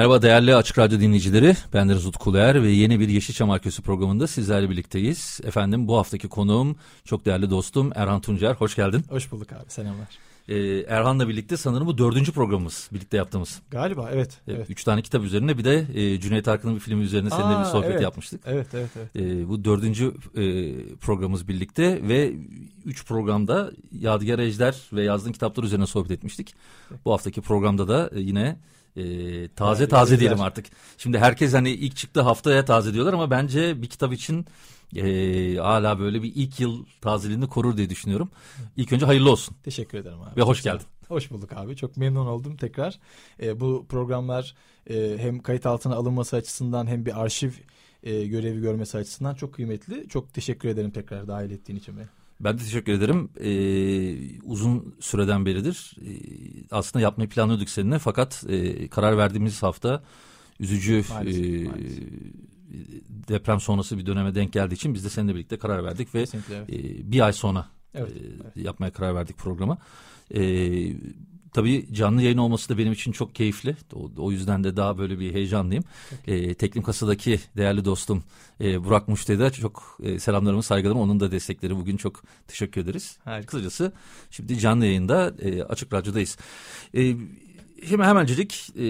Merhaba değerli Açık Radyo dinleyicileri. Ben Deniz Utkuler ve yeni bir Yeşilçam Arkası programında sizlerle birlikteyiz. Efendim bu haftaki konuğum çok değerli dostum Erhan Tuncer. Hoş geldin. Hoş bulduk abi selamlar. Ee, Erhan'la birlikte sanırım bu dördüncü programımız birlikte yaptığımız. Galiba evet. Ee, evet. Üç tane kitap üzerine bir de e, Cüneyt Arkın'ın bir filmi üzerine seninle Aa, bir sohbet evet. yapmıştık. Evet evet evet. Ee, bu dördüncü e, programımız birlikte ve üç programda Yadigar Ejder ve yazdığın kitaplar üzerine sohbet etmiştik. Bu haftaki programda da e, yine e, taze Yadigar taze diyelim artık. Şimdi herkes hani ilk çıktığı haftaya taze diyorlar ama bence bir kitap için e, hala böyle bir ilk yıl tazeliğini korur diye düşünüyorum. İlk önce hayırlı olsun Teşekkür ederim abi. ve hoş geldin. Hoş bulduk abi. Çok memnun oldum tekrar. Ee, bu programlar e, hem kayıt altına alınması açısından hem bir arşiv e, görevi görmesi açısından çok kıymetli. Çok teşekkür ederim tekrar dahil ettiğin için beni. Ben de teşekkür ederim. Ee, uzun süreden beridir e, aslında yapmayı planlıyorduk seninle fakat e, karar verdiğimiz hafta üzücü Maalesef, e, maalesef. deprem sonrası bir döneme denk geldiği için biz de seninle birlikte karar verdik ve Kesinlikle evet. e, bir ay sonra Evet, e, evet. yapmaya karar verdik programı. E, tabii canlı yayın olması da benim için çok keyifli. O, o yüzden de daha böyle bir heyecanlıyım. E, Teklim Kasa'daki değerli dostum e, Burak Muşte'de çok e, selamlarımı saygılarımı. Onun da destekleri bugün çok teşekkür ederiz. Harika. Kısacası şimdi canlı yayında e, Açık Radyo'dayız. E, Şimdi hemencik e,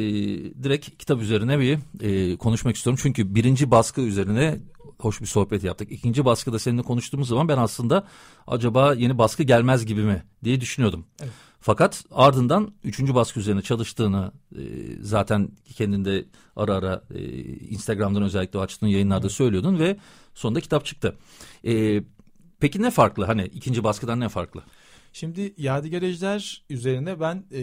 direkt kitap üzerine bir e, konuşmak istiyorum. Çünkü birinci baskı üzerine hoş bir sohbet yaptık. İkinci baskıda seninle konuştuğumuz zaman ben aslında acaba yeni baskı gelmez gibi mi diye düşünüyordum. Evet. Fakat ardından üçüncü baskı üzerine çalıştığını e, zaten kendinde ara ara e, Instagram'dan özellikle açtığın yayınlarda söylüyordun ve sonunda kitap çıktı. E, peki ne farklı? Hani ikinci baskıdan ne farklı? Şimdi Yadigar Ejder üzerine ben e,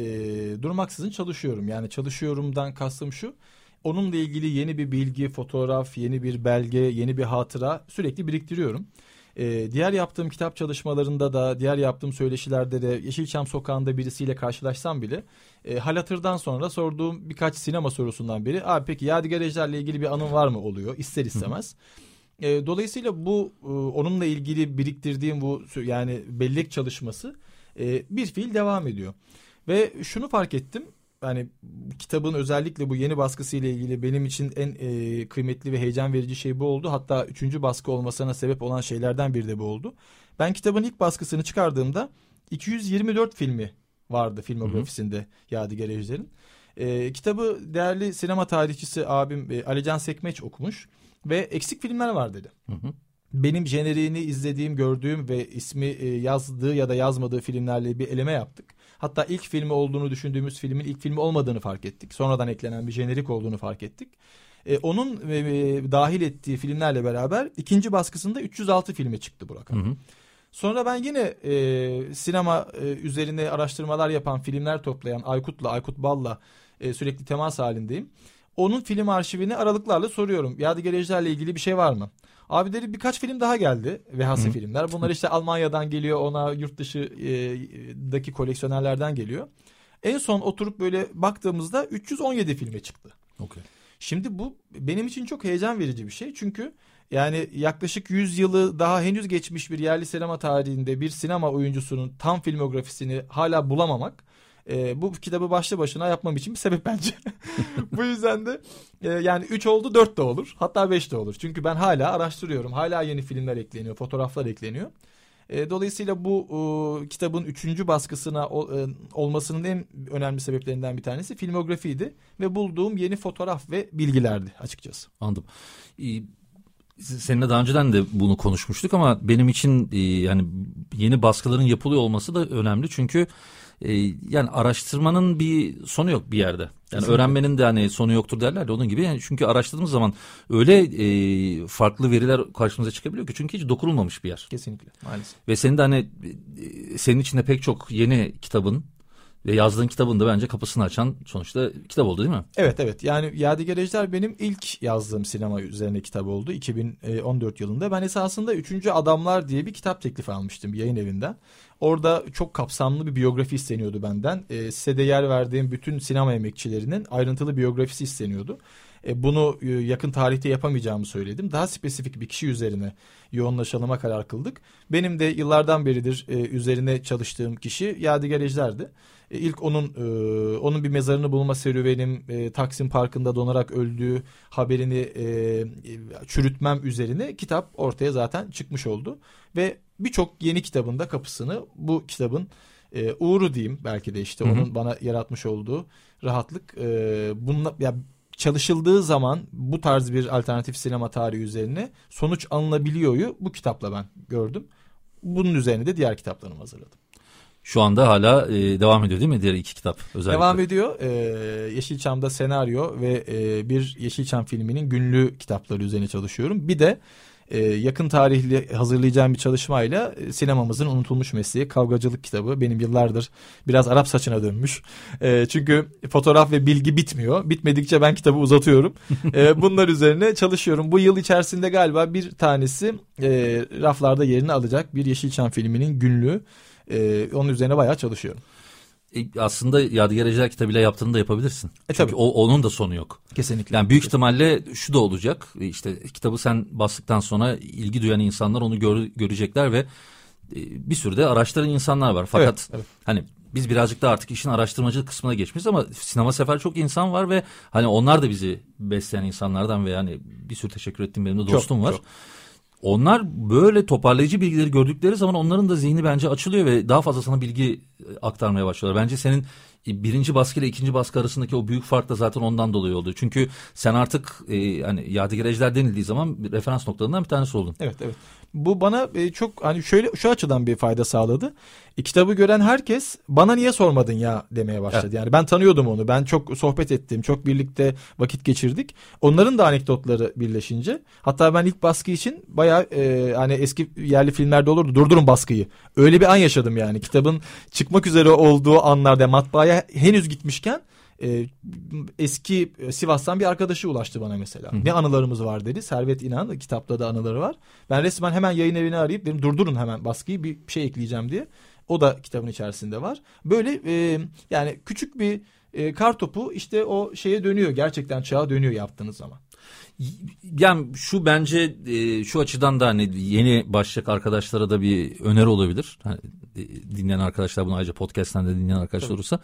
durmaksızın çalışıyorum. Yani çalışıyorumdan kastım şu. Onunla ilgili yeni bir bilgi, fotoğraf, yeni bir belge, yeni bir hatıra sürekli biriktiriyorum. E, diğer yaptığım kitap çalışmalarında da, diğer yaptığım söyleşilerde de Yeşilçam Sokağı'nda birisiyle karşılaşsam bile e, hal hatırdan sonra sorduğum birkaç sinema sorusundan biri abi peki Yadigar Ejder'le ilgili bir anın var mı oluyor ister istemez. E, dolayısıyla bu e, onunla ilgili biriktirdiğim bu yani bellek çalışması e, bir fiil devam ediyor. Ve şunu fark ettim. Yani kitabın özellikle bu yeni baskısıyla ilgili benim için en e, kıymetli ve heyecan verici şey bu oldu. Hatta üçüncü baskı olmasına sebep olan şeylerden biri de bu oldu. Ben kitabın ilk baskısını çıkardığımda 224 filmi vardı filmografisinde Yadigar Ejder'in. E, kitabı değerli sinema tarihçisi abim e, Alican Sekmeç okumuş ve eksik filmler var dedi. Hı hı. Benim jeneriğini izlediğim, gördüğüm ve ismi e, yazdığı ya da yazmadığı filmlerle bir eleme yaptık. Hatta ilk filmi olduğunu düşündüğümüz filmin ilk filmi olmadığını fark ettik. Sonradan eklenen bir jenerik olduğunu fark ettik. E, onun e, e, dahil ettiği filmlerle beraber ikinci baskısında 306 filmi çıktı bu rakam. Hı hı. Sonra ben yine e, sinema e, üzerine araştırmalar yapan, filmler toplayan Aykut'la, Aykut Bal'la e, sürekli temas halindeyim. Onun film arşivini aralıklarla soruyorum. Yadigar Ejder'le ilgili bir şey var mı? Abi dedi birkaç film daha geldi. VHS filmler. Bunlar işte Almanya'dan geliyor. Ona yurt dışıdaki koleksiyonerlerden geliyor. En son oturup böyle baktığımızda 317 filme çıktı. Okey. Şimdi bu benim için çok heyecan verici bir şey. Çünkü yani yaklaşık 100 yılı daha henüz geçmiş bir yerli sinema tarihinde bir sinema oyuncusunun tam filmografisini hala bulamamak e, bu kitabı başlı başına yapmam için bir sebep bence. bu yüzden de e, yani 3 oldu 4 de olur hatta 5 de olur. Çünkü ben hala araştırıyorum. Hala yeni filmler ekleniyor, fotoğraflar ekleniyor. E, dolayısıyla bu e, kitabın üçüncü baskısına e, olmasının en önemli sebeplerinden bir tanesi filmografiydi ve bulduğum yeni fotoğraf ve bilgilerdi açıkçası. Anladım. Ee, Seninle daha önceden de bunu konuşmuştuk ama benim için e, yani yeni baskıların yapılıyor olması da önemli çünkü e, yani araştırmanın bir sonu yok bir yerde. Yani Kesinlikle. öğrenmenin de hani sonu yoktur derler de onun gibi. Yani çünkü araştırdığımız zaman öyle e, farklı veriler karşımıza çıkabiliyor ki çünkü hiç dokunulmamış bir yer. Kesinlikle maalesef. Ve senin de hani e, senin içinde pek çok yeni kitabın Ve yazdığın kitabın da bence kapısını açan sonuçta kitap oldu değil mi? Evet evet yani Yadigar Ejder benim ilk yazdığım sinema üzerine kitap oldu 2014 yılında. Ben esasında Üçüncü Adamlar diye bir kitap teklifi almıştım yayın evinden. Orada çok kapsamlı bir biyografi isteniyordu benden. E, size de yer verdiğim bütün sinema emekçilerinin ayrıntılı biyografisi isteniyordu. E, bunu e, yakın tarihte yapamayacağımı söyledim. Daha spesifik bir kişi üzerine yoğunlaşalıma karar kıldık. Benim de yıllardan beridir e, üzerine çalıştığım kişi Yadigar Ejder'di. E, ilk onun e, onun bir mezarını bulma serüvenim e, Taksim Parkı'nda donarak öldüğü haberini e, çürütmem üzerine kitap ortaya zaten çıkmış oldu ve birçok yeni kitabında kapısını bu kitabın e, uğru diyeyim belki de işte Hı-hı. onun bana yaratmış olduğu rahatlık e, bununla ya çalışıldığı zaman bu tarz bir alternatif sinema tarihi üzerine sonuç alınabiliyoryu bu kitapla ben gördüm. Bunun üzerine de diğer kitaplarımı hazırladım. Şu anda hala e, devam ediyor değil mi diğer iki kitap özellikle? Devam ediyor. E, Yeşilçam'da senaryo ve e, bir Yeşilçam filminin günlü kitapları üzerine çalışıyorum. Bir de e, yakın tarihli hazırlayacağım bir çalışmayla e, sinemamızın unutulmuş mesleği kavgacılık kitabı. Benim yıllardır biraz Arap saçına dönmüş. E, çünkü fotoğraf ve bilgi bitmiyor. Bitmedikçe ben kitabı uzatıyorum. e, bunlar üzerine çalışıyorum. Bu yıl içerisinde galiba bir tanesi e, raflarda yerini alacak bir Yeşilçam filminin günlüğü. E, onun üzerine bayağı çalışıyorum. E, aslında Yadigar Ejder kitabıyla yaptığını da yapabilirsin. E, Çünkü o, onun da sonu yok. Kesinlikle. Yani büyük ihtimalle şu da olacak. E, işte kitabı sen bastıktan sonra ilgi duyan insanlar onu gör, görecekler ve e, bir sürü de araştıran insanlar var. Fakat evet, evet. hani biz birazcık da artık işin araştırmacılık kısmına geçmişiz ama sinema sefer çok insan var ve hani onlar da bizi besleyen insanlardan ve yani bir sürü teşekkür ettiğim benim de dostum çok, var. Çok. Onlar böyle toparlayıcı bilgileri gördükleri zaman onların da zihni bence açılıyor ve daha fazla sana bilgi e, aktarmaya başlıyorlar. Bence senin e, birinci baskı ile ikinci baskı arasındaki o büyük fark da zaten ondan dolayı oldu. Çünkü sen artık e, hani Yadigar Ejder denildiği zaman referans noktalarından bir tanesi oldun. Evet evet. Bu bana e, çok hani şöyle şu açıdan bir fayda sağladı. E, kitabı gören herkes bana niye sormadın ya demeye başladı. Evet. Yani ben tanıyordum onu. Ben çok sohbet ettim. Çok birlikte vakit geçirdik. Onların da anekdotları birleşince hatta ben ilk baskı için bayağı e, hani eski yerli filmlerde olurdu. Durdurun baskıyı. Öyle bir an yaşadım yani. Kitabın çıkmak üzere olduğu anlarda matbaaya henüz gitmişken e, eski Sivas'tan bir arkadaşı ulaştı bana mesela. Hı. Ne anılarımız var dedi. Servet İnan kitapta da anıları var. Ben resmen hemen yayın evini arayıp dedim durdurun hemen baskıyı bir şey ekleyeceğim diye. O da kitabın içerisinde var. Böyle e, yani küçük bir e, kar topu işte o şeye dönüyor. Gerçekten çağa dönüyor yaptığınız zaman. Yani şu bence e, şu açıdan da hani yeni başlayacak arkadaşlara da bir öneri olabilir. Hani, e, dinleyen arkadaşlar bunu ayrıca podcast'ten de dinleyen arkadaşlar Tabii. olursa.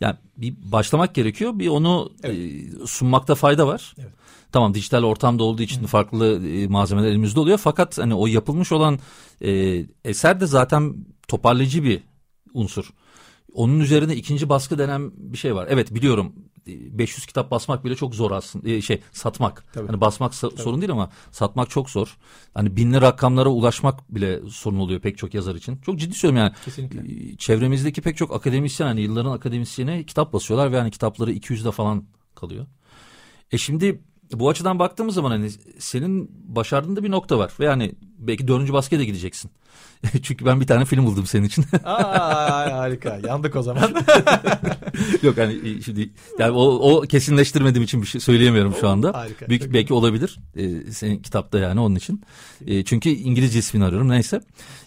Yani bir başlamak gerekiyor. Bir onu evet. e, sunmakta fayda var. Evet. Tamam dijital ortamda olduğu için Hı. farklı e, malzemeler elimizde oluyor. Fakat hani o yapılmış olan e, eser de zaten toparlayıcı bir unsur. Onun üzerine ikinci baskı denen bir şey var. Evet biliyorum 500 kitap basmak bile çok zor aslında. E, şey satmak. Tabii. Hani basmak Tabii. sorun değil ama satmak çok zor. Hani binli rakamlara ulaşmak bile sorun oluyor pek çok yazar için. Çok ciddi söylüyorum yani. Kesinlikle. E, çevremizdeki pek çok akademisyen hani yılların akademisyene kitap basıyorlar ve hani kitapları 200'de falan kalıyor. E şimdi bu açıdan baktığımız zaman hani senin başardığında bir nokta var ve yani belki dördüncü baskıya da gideceksin. Çünkü ben bir tane film buldum senin için. Aa, harika. Yandık o zaman. Yok hani şimdi yani o, o kesinleştirmediğim için bir şey söyleyemiyorum şu anda. Harika. Büyük, belki olabilir. Ee, senin kitapta yani onun için. Ee, çünkü İngilizce ismini arıyorum neyse.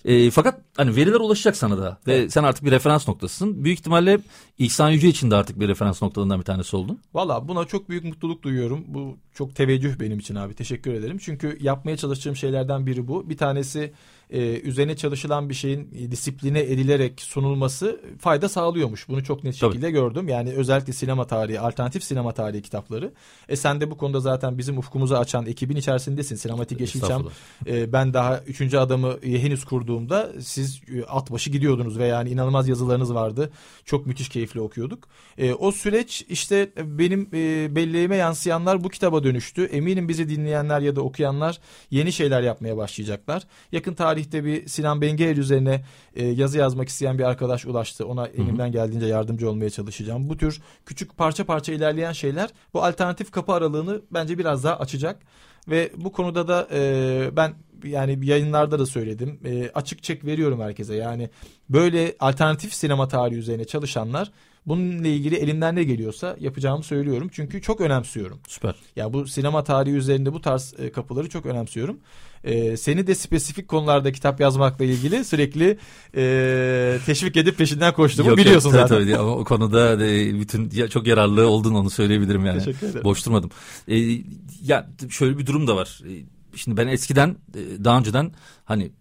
Ee, fakat hani veriler ulaşacak sana da ve evet. sen artık bir referans noktasısın. Büyük ihtimalle İhsan Yüce için de artık bir referans noktalarından bir tanesi oldun. Valla buna çok büyük mutluluk duyuyorum. Bu çok teveccüh benim için abi. Teşekkür ederim. Çünkü yapmaya çalıştığım şeylerden biri bu. Bir tanesi e, üzerine çalışılan bir şeyin disipline edilerek sunulması fayda sağlıyormuş. Bunu çok net şekilde Tabii. gördüm. Yani özellikle sinema tarihi, alternatif sinema tarihi kitapları. E sen de bu konuda zaten bizim ufkumuzu açan ekibin içerisindesin. Sinematik Yeşilçam. E, ben daha üçüncü adamı henüz kurduğumda siz e, at başı gidiyordunuz ve yani inanılmaz yazılarınız vardı. Çok müthiş keyifli okuyorduk. E, o süreç işte benim e, belleğime yansıyanlar bu kitaba dönüştü. Eminim bizi dinleyenler ya da okuyanlar yeni şeyler yapmaya başlayacaklar. Yakın tarih tarihte bir Sinan Bengel üzerine e, yazı yazmak isteyen bir arkadaş ulaştı. Ona elimden geldiğince yardımcı olmaya çalışacağım. Bu tür küçük parça parça ilerleyen şeyler bu alternatif kapı aralığını bence biraz daha açacak. Ve bu konuda da e, ben yani yayınlarda da söyledim. E, açık çek veriyorum herkese. Yani böyle alternatif sinema tarihi üzerine çalışanlar bununla ilgili elimden ne geliyorsa yapacağımı söylüyorum. Çünkü çok önemsiyorum. Süper. Ya bu sinema tarihi üzerinde bu tarz e, kapıları çok önemsiyorum. E, seni de spesifik konularda kitap yazmakla ilgili sürekli e, teşvik edip peşinden koştuğumu Yok, biliyorsun yok, zaten. Tabii, tabii. Ama o konuda de, bütün ya, çok yararlı olduğunu onu söyleyebilirim yani. Teşekkür ederim. Boş durmadım. E, ya şöyle bir durum da var. E, Şimdi ben eskiden e, daha önceden hani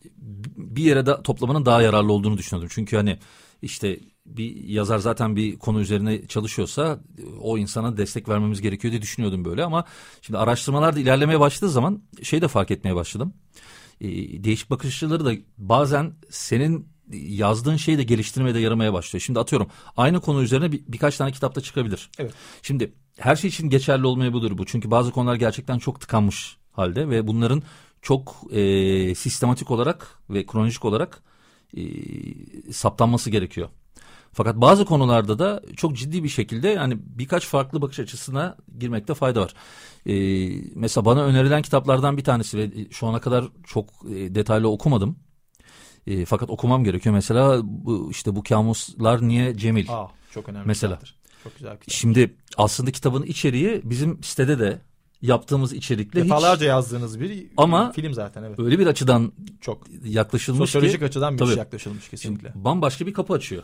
bir yere de toplamanın daha yararlı olduğunu düşünüyordum. Çünkü hani işte bir yazar zaten bir konu üzerine çalışıyorsa o insana destek vermemiz gerekiyor diye düşünüyordum böyle ama şimdi araştırmalar da ilerlemeye başladığı zaman şey de fark etmeye başladım. E, değişik bakış açıları da bazen senin yazdığın şeyi de geliştirmeye de yaramaya başlıyor. Şimdi atıyorum aynı konu üzerine bir, birkaç tane kitapta çıkabilir. Evet. Şimdi her şey için geçerli olmayabilir bu. Çünkü bazı konular gerçekten çok tıkanmış halde ve bunların çok e, sistematik olarak ve kronolojik olarak e, saptanması gerekiyor. Fakat bazı konularda da çok ciddi bir şekilde yani birkaç farklı bakış açısına girmekte fayda var. Ee, mesela bana önerilen kitaplardan bir tanesi ve şu ana kadar çok e, detaylı okumadım. E, fakat okumam gerekiyor. Mesela bu, işte bu kamuslar niye Cemil? Aa, çok önemli. Mesela. kitaptır. Çok güzel kitap. Şimdi aslında kitabın içeriği bizim sitede de yaptığımız içerikle Defalarca hiç yazdığınız bir Ama- film zaten evet. öyle bir açıdan Çok yaklaşılmış sosyolojik ki açıdan müthiş Tabii. yaklaşılmış kesinlikle. bambaşka bir kapı açıyor.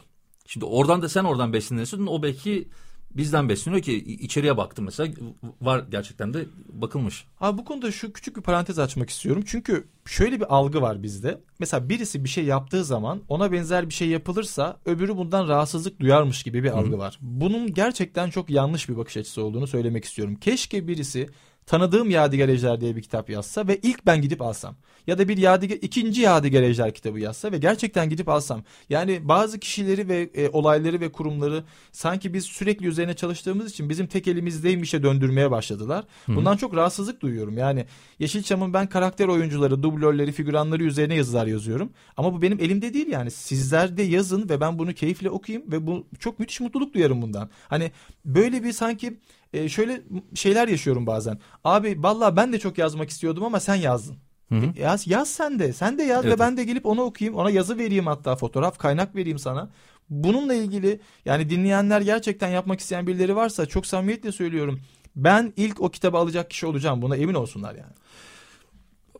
Şimdi oradan da sen oradan besleniyorsun. O belki bizden besleniyor ki içeriye baktım mesela var gerçekten de bakılmış. Abi bu konuda şu küçük bir parantez açmak istiyorum. Çünkü şöyle bir algı var bizde. Mesela birisi bir şey yaptığı zaman ona benzer bir şey yapılırsa öbürü bundan rahatsızlık duyarmış gibi bir algı var. Bunun gerçekten çok yanlış bir bakış açısı olduğunu söylemek istiyorum. Keşke birisi tanıdığım Yadigar Ejder diye bir kitap yazsa ve ilk ben gidip alsam. Ya da bir Yadigar, ikinci Yadigar Ejder kitabı yazsa ve gerçekten gidip alsam. Yani bazı kişileri ve e, olayları ve kurumları sanki biz sürekli üzerine çalıştığımız için bizim tek elimizdeymişe döndürmeye başladılar. Bundan çok rahatsızlık duyuyorum. Yani Yeşilçam'ın ben karakter oyuncuları, dublörleri, figüranları üzerine yazılar yazıyorum. Ama bu benim elimde değil yani. Sizler de yazın ve ben bunu keyifle okuyayım ve bu çok müthiş mutluluk duyarım bundan. Hani böyle bir sanki e, şöyle şeyler yaşıyorum bazen. Abi vallahi ben de çok yazmak istiyordum ama sen yazdın. Hı hı. E, Yaz, yaz sen de. Sen de yaz Evet. ve ben de gelip onu okuyayım. Ona yazı vereyim hatta fotoğraf kaynak vereyim sana. Bununla ilgili yani dinleyenler gerçekten yapmak isteyen birileri varsa çok samimiyetle söylüyorum. Ben ilk o kitabı alacak kişi olacağım. Buna emin olsunlar yani.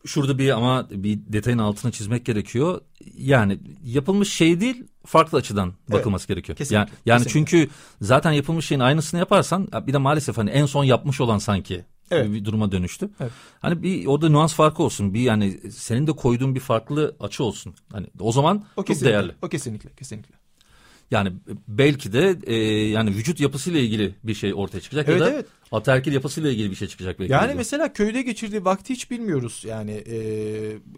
Şurada bir ama bir detayın altını çizmek gerekiyor. Yani yapılmış şey değil farklı açıdan bakılması gerekiyor. kesinlikle, yani yani kesinlikle. çünkü zaten yapılmış şeyin aynısını yaparsan bir de maalesef hani en son yapmış olan sanki Evet. bir duruma dönüştü. Evet. Hani bir orada nüans farkı olsun. Bir yani senin de koyduğun bir farklı açı olsun. Hani o zaman O çok değerli. O kesinlikle, kesinlikle. Yani belki de e, yani vücut yapısıyla ilgili bir şey ortaya çıkacak Evet, ya da evet. ataerkil yapısıyla ilgili bir şey çıkacak belki. Yani de. mesela köyde geçirdiği vakti hiç bilmiyoruz. Yani e,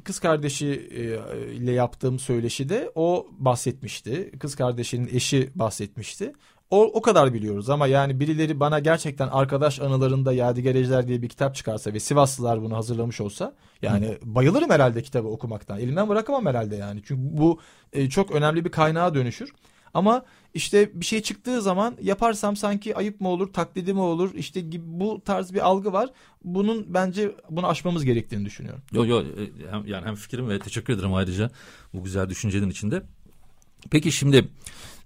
kız kardeşi e, ile yaptığım söyleşide o bahsetmişti. Kız kardeşinin eşi bahsetmişti. O, o kadar biliyoruz ama yani birileri bana gerçekten arkadaş anılarında Yadigar Ejder diye bir kitap çıkarsa ve Sivaslılar bunu hazırlamış olsa yani bayılırım herhalde kitabı okumaktan. Elimden bırakamam herhalde yani. Çünkü bu e, çok önemli bir kaynağa dönüşür. Ama işte bir şey çıktığı zaman yaparsam sanki ayıp mı olur, taklidi mi olur? İşte gibi bu tarz bir algı var. Bunun bence bunu aşmamız gerektiğini düşünüyorum. Yo yo e, hem, yani hem fikrim ve teşekkür ederim ayrıca bu güzel düşüncenin içinde. Peki şimdi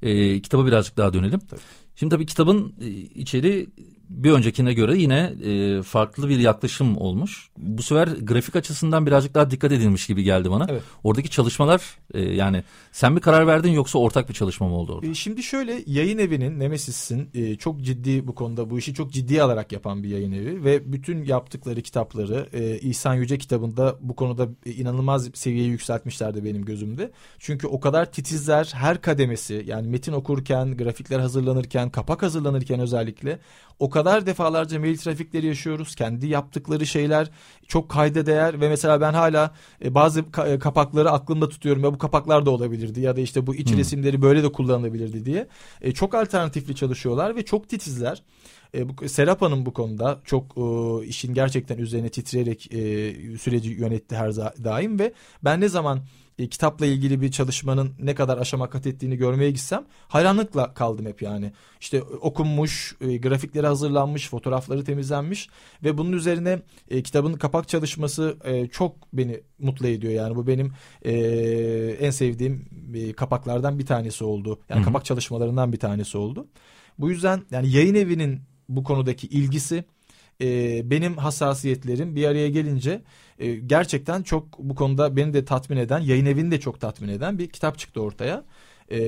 e, kitaba birazcık daha dönelim. Tabii. Şimdi tabii kitabın e, içeriği bir öncekine göre yine e, farklı bir yaklaşım olmuş. Bu sefer grafik açısından birazcık daha dikkat edilmiş gibi geldi bana. Evet. Oradaki çalışmalar e, yani sen mi karar verdin yoksa ortak bir çalışma mı oldu orada? E, Şimdi şöyle yayın evinin Nemesis'in e, çok ciddi bu konuda bu işi çok ciddiye alarak yapan bir yayın evi ve bütün yaptıkları kitapları e, İhsan Yüce kitabında bu konuda e, inanılmaz seviyeyi yükseltmişlerdi benim gözümde. Çünkü o kadar titizler her kademesi yani metin okurken, grafikler hazırlanırken, kapak hazırlanırken özellikle o kadar defalarca mail trafikleri yaşıyoruz. Kendi yaptıkları şeyler çok kayda değer ve mesela ben hala e, bazı e, kapakları aklımda tutuyorum ya bu kapaklar da olabilirdi ya da işte bu iç Hmm. resimleri böyle de kullanılabilirdi diye. E, çok alternatifli çalışıyorlar ve çok titizler. E, bu, Serap Hanım bu konuda çok e, işin gerçekten üzerine titreyerek e, süreci yönetti her daim ve ben ne zaman e, kitapla ilgili bir çalışmanın ne kadar aşama kat ettiğini görmeye gitsem hayranlıkla kaldım hep yani. İşte okunmuş, e, grafikleri hazırlanmış, fotoğrafları temizlenmiş ve bunun üzerine e, kitabın kapak çalışması e, çok beni mutlu ediyor yani. Bu benim e, en sevdiğim e, kapaklardan bir tanesi oldu. Yani Hı-hı. kapak çalışmalarından bir tanesi oldu. Bu yüzden yani yayın evinin bu konudaki ilgisi e, benim hassasiyetlerim bir araya gelince e, gerçekten çok bu konuda beni de tatmin eden yayın evini de çok tatmin eden bir kitap çıktı ortaya. E,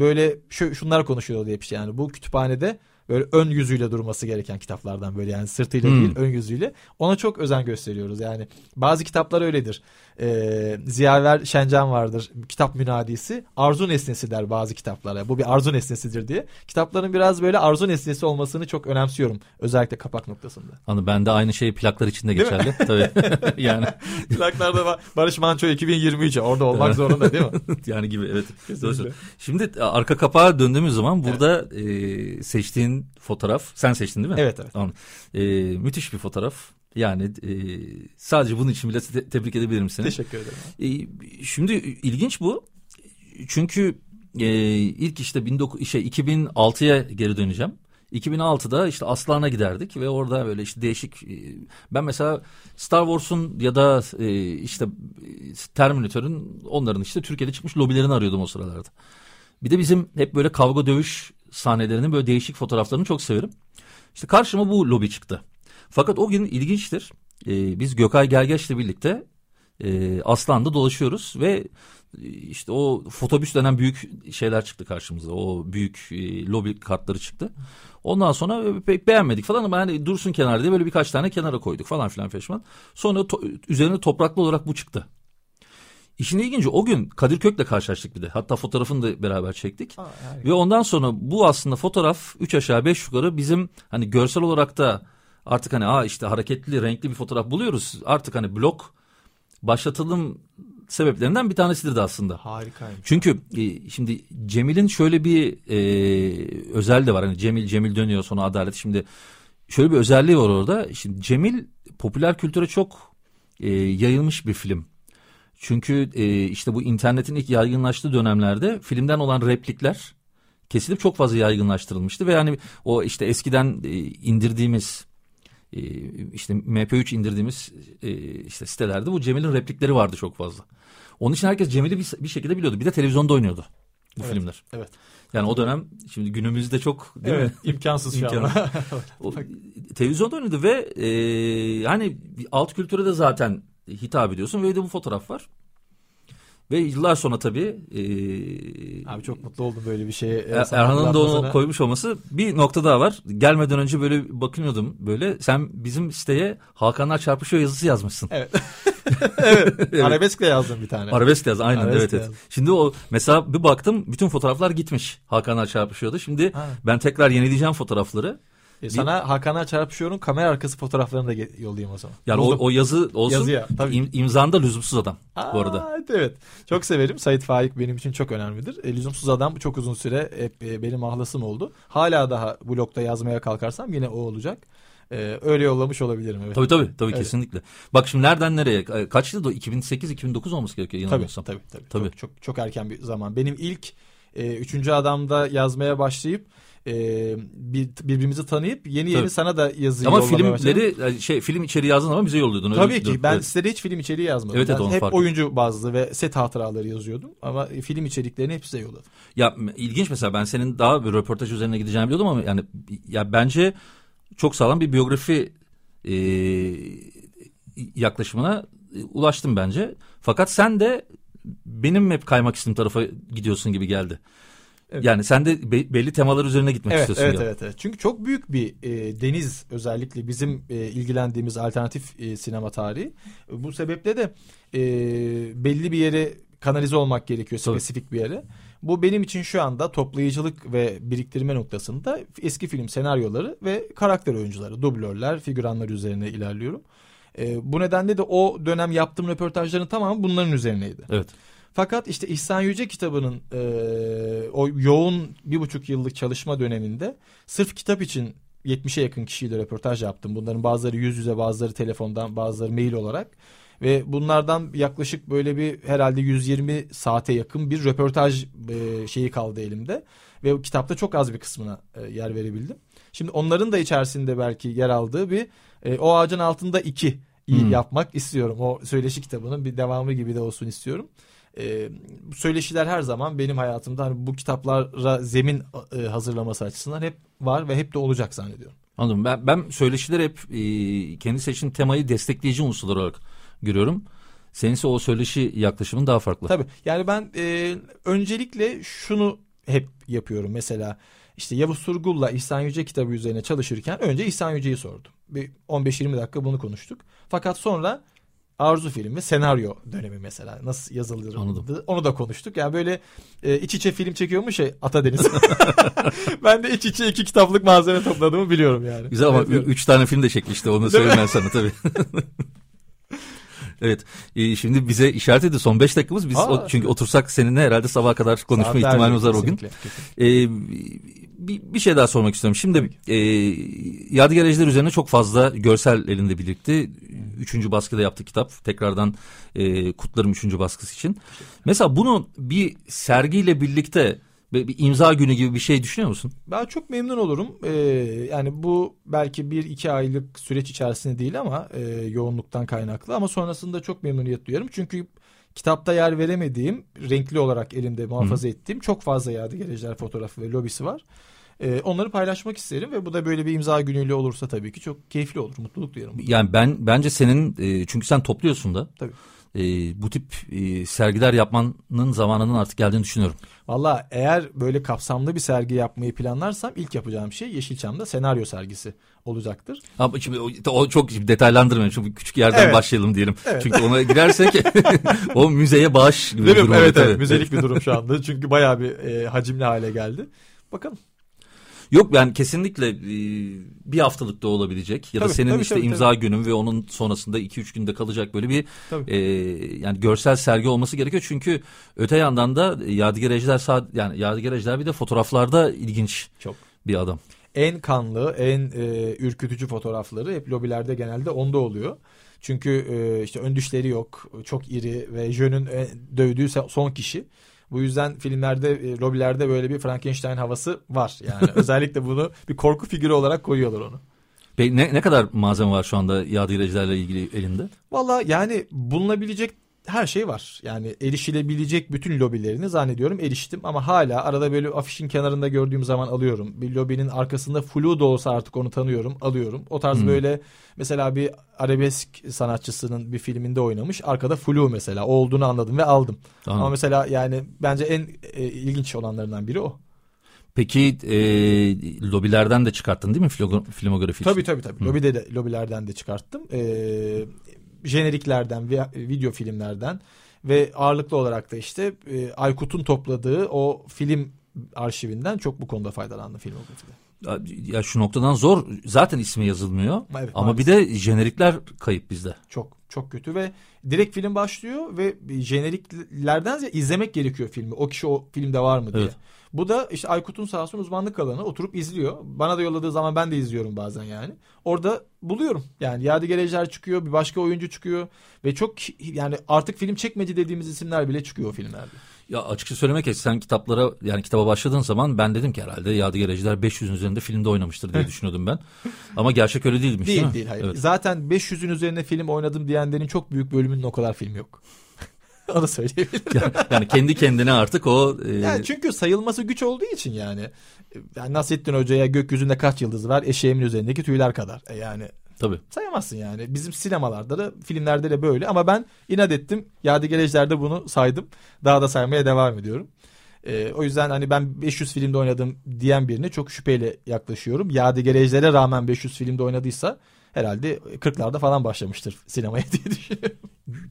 böyle şu, şunlar konuşuyor diye bir şey yani bu kütüphanede böyle ön yüzüyle durması gereken kitaplardan böyle yani sırtıyla hmm. değil ön yüzüyle. Ona çok özen gösteriyoruz. Yani bazı kitaplar öyledir. E, Ziyaver Şencan vardır kitap münadisi. Arzu nesnesi der bazı kitaplara. Bu bir arzu nesnesidir diye. Kitapların biraz böyle arzu nesnesi olmasını çok önemsiyorum özellikle kapak noktasında. Hani ben de aynı şey plaklar içinde geçerli. Tabii. Yani. Plaklarda Barış Manço 2023 orada olmak zorunda değil mi? yani gibi. Evet. Şimdi arka kapağa döndüğümüz zaman burada evet. e, seçtiğin fotoğraf sen seçtin değil mi? Evet evet. Tamam. E, müthiş bir fotoğraf. Yani e, sadece bunun için bile te- tebrik edebilirim seni. Teşekkür ederim. E, şimdi ilginç bu. Çünkü e, ilk işte 19, şey, 2006'ya geri döneceğim. 2006'da işte Aslan'a giderdik ve orada böyle işte değişik e, ben mesela Star Wars'un ya da e, işte Terminator'ın onların işte Türkiye'de çıkmış lobilerini arıyordum o sıralarda. Bir de bizim hep böyle kavga dövüş sahnelerinin böyle değişik fotoğraflarını çok severim. İşte karşıma bu lobi çıktı. Fakat o gün ilginçtir. E, biz Gökay Gergeç'le birlikte e, Aslan'da dolaşıyoruz ve e, işte o fotobüs denen büyük şeyler çıktı karşımıza. O büyük e, lobi kartları çıktı. Ondan sonra pek beğenmedik falan ama hani dursun kenarda diye böyle birkaç tane kenara koyduk falan filan feşman. Sonra to, üzerine topraklı olarak bu çıktı. İşin ilginci o gün Kadir Kök'le karşılaştık bir de. Hatta fotoğrafını da beraber çektik. Aa, Ve ondan sonra bu aslında fotoğraf 3 aşağı 5 yukarı bizim hani görsel olarak da artık hani aa işte hareketli renkli bir fotoğraf buluyoruz. Artık hani blok başlatılım sebeplerinden bir tanesidir de aslında. Harikaymış. Çünkü e, şimdi Cemil'in şöyle bir e, özel de var. Hani Cemil Cemil dönüyor sonra adalet. Şimdi şöyle bir özelliği var orada. Şimdi Cemil popüler kültüre çok e, yayılmış bir film. Çünkü e, işte bu internetin ilk yaygınlaştığı dönemlerde filmden olan replikler kesilip çok fazla yaygınlaştırılmıştı ve yani o işte eskiden e, indirdiğimiz e, işte MP3 indirdiğimiz e, işte sitelerde bu Cemil'in replikleri vardı çok fazla. Onun için herkes Cemil'i bir, bir şekilde biliyordu. Bir de televizyonda oynuyordu bu evet, filmler. Evet. Yani o dönem şimdi günümüzde çok değil evet, mi? İmkansız şu an. o, televizyonda oynadı ve e, yani alt kültüre de zaten hitap ediyorsun ve de bu fotoğraf var. Ve yıllar sonra tabii... E, Abi çok mutlu oldum böyle bir şeye. Er, Erhan'ın da onu koymuş olması. Bir nokta daha var. Gelmeden önce böyle bakıyordum böyle. Sen bizim siteye Hakanlar Çarpışıyor yazısı yazmışsın. Evet. evet. evet. Arabeskle yazdım bir tane. Arabeskle yazdım aynen Arabeskle evet, evet. Şimdi o mesela bir baktım bütün fotoğraflar gitmiş. Hakanlar Çarpışıyor'da. Şimdi ha. ben tekrar yenileyeceğim fotoğrafları. E sana Hakan'a çarpışıyorum kamera arkası fotoğraflarını da yollayayım o zaman. Yani o, o yazı olsun Yazıya, tabii. Im, imzanda lüzumsuz adam Aa, bu arada. Evet, çok severim. Sait Faik benim için çok önemlidir. E, lüzumsuz adam çok uzun süre hep e, benim ahlasım oldu. Hala daha blogda yazmaya kalkarsam yine o olacak. Ee, öyle yollamış olabilirim. Evet. Tabii tabii, tabii evet. kesinlikle. Bak şimdi nereden nereye? Kaç yıldı o? 2008-2009 olması gerekiyor tabii, tabii, tabii, tabii. Çok, çok, çok erken bir zaman. Benim ilk e, üçüncü adamda yazmaya başlayıp e, bir, birbirimizi tanıyıp yeni yeni Tabii. sana da yazı Ama filmleri başladım. şey film içeriği yazdın ama bize yolluyordun. Öyle Tabii ki ben evet. size hiç film içeriği yazmadım. Evet, evet, ben hep farklı. oyuncu bazlı ve set hatıraları yazıyordum ama film içeriklerini hep size yolladım. Ya ilginç mesela ben senin daha bir röportaj üzerine gideceğini biliyordum ama yani ya bence çok sağlam bir biyografi e, yaklaşımına ulaştım bence. Fakat sen de benim hep kaymak istediğim tarafa gidiyorsun gibi geldi. Evet. Yani sen de be, belli temalar üzerine gitmek evet, istiyorsun. Evet, evet, evet. Çünkü çok büyük bir e, deniz özellikle bizim e, ilgilendiğimiz alternatif e, sinema tarihi. Bu sebeple de e, belli bir yere kanalize olmak gerekiyor, spesifik bir yere. Bu benim için şu anda toplayıcılık ve biriktirme noktasında eski film senaryoları ve karakter oyuncuları, dublörler, figüranlar üzerine ilerliyorum. E, bu nedenle de o dönem yaptığım röportajların tamamı bunların üzerineydi. Evet. Fakat işte İhsan Yüce kitabının e, o yoğun bir buçuk yıllık çalışma döneminde sırf kitap için 70'e yakın kişiyle röportaj yaptım. Bunların bazıları yüz yüze, bazıları telefondan, bazıları mail olarak. Ve bunlardan yaklaşık böyle bir herhalde 120 saate yakın bir röportaj e, şeyi kaldı elimde. Ve kitapta çok az bir kısmına e, yer verebildim. Şimdi onların da içerisinde belki yer aldığı bir e, o ağacın altında iki iyi hmm. yapmak istiyorum. O söyleşi kitabının bir devamı gibi de olsun istiyorum. E, bu söyleşiler her zaman benim hayatımda hani bu kitaplara zemin e, hazırlaması açısından hep var ve hep de olacak zannediyorum. Anladım. Ben, ben söyleşiler hep e, kendi seçtiğim temayı destekleyici unsurlar olarak görüyorum. Seninse o söyleşi yaklaşımın daha farklı. Tabii. Yani ben e, öncelikle şunu hep yapıyorum. Mesela işte Yavuz Surgul'la İhsan Yüce kitabı üzerine çalışırken önce İhsan Yüce'yi sordum. Bir 15-20 dakika bunu konuştuk. Fakat sonra Arzu filmi senaryo dönemi mesela nasıl yazılır Anladım. onu da konuştuk. Yani böyle e, iç içe film çekiyormuş ya Atadeniz. ben de iç içe iki kitaplık malzeme topladığımı biliyorum yani. Güzel ama evet, üç tane film de çekmişti onu söyleyeyim ben sana tabii. Evet. Ee, şimdi bize işaret edildi son beş dakikamız. Biz Aa, o, çünkü otursak seninle herhalde sabaha kadar konuşma Saatler ihtimalimiz var o gün. Ee, bir, bir şey daha sormak istiyorum. Şimdi e, Yadigar Ejder üzerine çok fazla görsel elinde birlikte. Üçüncü baskıda yaptı kitap. Tekrardan e, kutlarım üçüncü baskısı için. Mesela bunu bir sergiyle birlikte bir imza günü gibi bir şey düşünüyor musun? Ben çok memnun olurum. Ee, yani bu belki bir iki aylık süreç içerisinde değil ama e, yoğunluktan kaynaklı ama sonrasında çok memnuniyet duyarım. Çünkü kitapta yer veremediğim, renkli olarak elimde muhafaza Hı. ettiğim çok fazla yadigareciler fotoğrafı ve lobisi var. Ee, onları paylaşmak isterim ve bu da böyle bir imza günüyle olursa tabii ki çok keyifli olur, mutluluk duyarım. Yani ben bence senin e, çünkü sen topluyorsun da. Tabii e, bu tip e, sergiler yapmanın zamanının artık geldiğini düşünüyorum. Valla eğer böyle kapsamlı bir sergi yapmayı planlarsam ilk yapacağım şey Yeşilçam'da senaryo sergisi olacaktır. Ama şimdi o, o çok detaylandırmayalım. Çünkü küçük yerden evet. başlayalım diyelim. Evet. Çünkü ona girersek o müzeye bağış gibi bir durum. Evet, evet müzelik bir durum şu anda. Çünkü bayağı bir e, hacimli hale geldi. Bakalım. Yok yani kesinlikle e, bir haftalık da olabilecek ya tabii, da senin tabii, işte tabii, imza tabii. günün ve onun sonrasında 2-3 günde kalacak böyle bir e, yani görsel sergi olması gerekiyor. Çünkü öte yandan da Yadigar Ejder yani Yadigar Ejder bir de fotoğraflarda ilginç Çok. bir adam. En kanlı, en e, ürkütücü fotoğrafları hep lobilerde genelde onda oluyor. Çünkü e, işte ön düşleri yok, çok iri ve Jön'ün e, dövdüğü son kişi. Bu yüzden filmlerde, e, lobilerde böyle bir Frankenstein havası var. Yani özellikle bunu bir korku figürü olarak koyuyorlar onu. Peki ne, ne kadar malzeme var şu anda yadigarecilerle ilgili elinde? Valla yani bulunabilecek her şey var. Yani erişilebilecek bütün lobilerini zannediyorum eriştim ama hala arada böyle afişin kenarında gördüğüm zaman alıyorum. Bir lobinin arkasında flu da olsa artık onu tanıyorum, alıyorum. O tarz hmm. böyle mesela bir arabesk sanatçısının bir filminde oynamış. Arkada flu mesela o olduğunu anladım ve aldım. Tamam. Ama mesela yani bence en e, ilginç olanlarından biri o. Peki e, lobilerden de çıkarttın değil mi filmografi? Tabii tabii tabii. Lobide de lobilerden de çıkarttım. E, jeneriklerden, video filmlerden ve ağırlıklı olarak da işte e, Aykut'un topladığı o film arşivinden çok bu konuda faydalandım filmografide. Ya şu noktadan zor zaten ismi yazılmıyor evet, ama maalesef. bir de jenerikler kayıp bizde. Çok çok kötü ve direkt film başlıyor ve jeneriklerden izlemek gerekiyor filmi. O kişi o filmde var mı diye. Evet. Bu da işte Aykut'un sağ olsun uzmanlık alanı oturup izliyor. Bana da yolladığı zaman ben de izliyorum bazen yani. Orada buluyorum. Yani Yadigar Ejder çıkıyor, bir başka oyuncu çıkıyor ve çok yani artık film çekmeci dediğimiz isimler bile çıkıyor o filmlerde. Ya açıkça söylemek gerekirse sen kitaplara yani kitaba başladığın zaman ben dedim ki herhalde Yadigar Ejder 500'ün üzerinde filmde oynamıştır diye düşünüyordum ben. Ama gerçek öyle değilmiş değil değil, değil hayır. Evet. Zaten 500'ün üzerinde film oynadım diyenlerin çok büyük bölümünün o kadar film yok. Onu söyleyebilirim. Yani, yani kendi kendine artık o... E... Yani çünkü sayılması güç olduğu için yani. yani Nasrettin Hoca'ya gökyüzünde kaç yıldız var? Eşeğimin üzerindeki tüyler kadar. E yani Tabii. Sayamazsın yani. Bizim sinemalarda da filmlerde de böyle ama ben inat ettim. Yadigar Ejder'de bunu saydım. Daha da saymaya devam ediyorum. Ee, o yüzden hani ben 500 filmde oynadım diyen birine çok şüpheyle yaklaşıyorum. Yadigar Ejder'e rağmen 500 filmde oynadıysa herhalde 40'larda falan başlamıştır sinemaya diye düşünüyorum.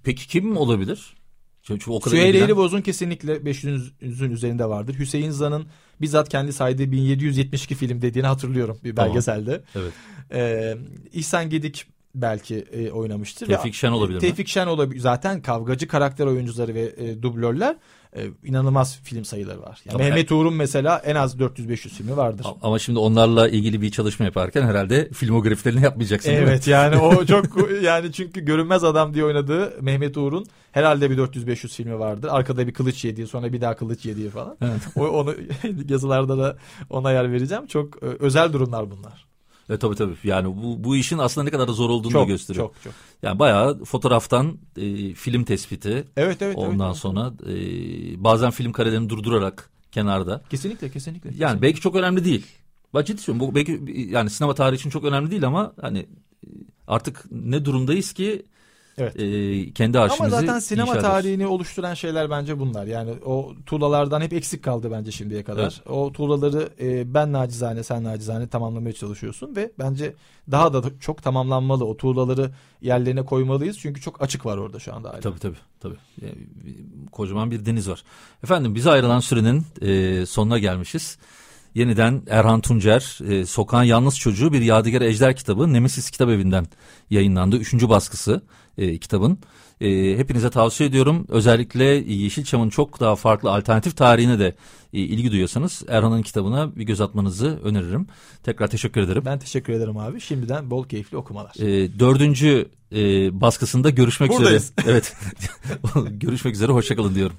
Peki kim olabilir? Çünkü o kadar Süheyleli Boz'un kesinlikle 500'ün üzerinde vardır. Hüseyin Zan'ın bizzat kendi saydığı 1772 film dediğini hatırlıyorum bir belgeselde. Tamam. Evet. Ee, İhsan Gedik belki e, oynamıştır. Tevfik Şen olabilir mi? Tevfik Şen olabilir. Zaten kavgacı karakter oyuncuları ve e, dublörler e, inanılmaz film sayıları var. Yani Tabii. Mehmet Uğur'un mesela en az 400-500 filmi vardır. Ama şimdi onlarla ilgili bir çalışma yaparken herhalde filmografilerini yapmayacaksın mi? Evet yani o çok yani çünkü görünmez adam diye oynadığı Mehmet Uğur'un herhalde bir 400-500 filmi vardır. Arkada bir kılıç yediği sonra bir daha kılıç yediği falan. Evet. O, onu yazılarda da ona yer vereceğim. Çok e, özel durumlar bunlar. E, tabii tabii. Yani bu, bu işin aslında ne kadar zor olduğunu da Çok gösteriyor. çok çok. Yani bayağı fotoğraftan e, film tespiti. Evet evet. Ondan evet, sonra e, bazen film karelerini durdurarak kenarda. Kesinlikle kesinlikle. Yani belki çok önemli değil. Bak ciddi söylüyorum. Bu belki yani sinema tarihi için çok önemli değil ama hani artık ne durumdayız ki Evet. e, kendi Ama arşivimizi zaten sinema tarihini oluşturan şeyler bence bunlar. Yani o tuğlalardan hep eksik kaldı bence şimdiye kadar. O tuğlaları e, ben nacizane sen nacizane tamamlamaya çalışıyorsun ve bence daha da çok tamamlanmalı. O tuğlaları yerlerine koymalıyız. Çünkü çok açık var orada şu anda hala. Tabii tabii. tabii. Yani, kocaman bir deniz var. Efendim bize ayrılan sürenin e, sonuna gelmişiz. Yeniden Erhan Tuncer, e, Sokağın Yalnız Çocuğu bir Yadigar Ejder kitabı Nemesis Kitap Evi'nden yayınlandı. Üçüncü baskısı e, kitabın. E, hepinize tavsiye ediyorum. Özellikle Yeşilçam'ın çok daha farklı alternatif tarihine de e, ilgi duyuyorsanız Erhan'ın kitabına bir göz atmanızı öneririm. Tekrar teşekkür ederim. Ben teşekkür ederim abi. Şimdiden bol keyifli okumalar. E, dördüncü e, baskısında görüşmek Buradayız. üzere. Evet. görüşmek üzere. Hoşçakalın diyorum.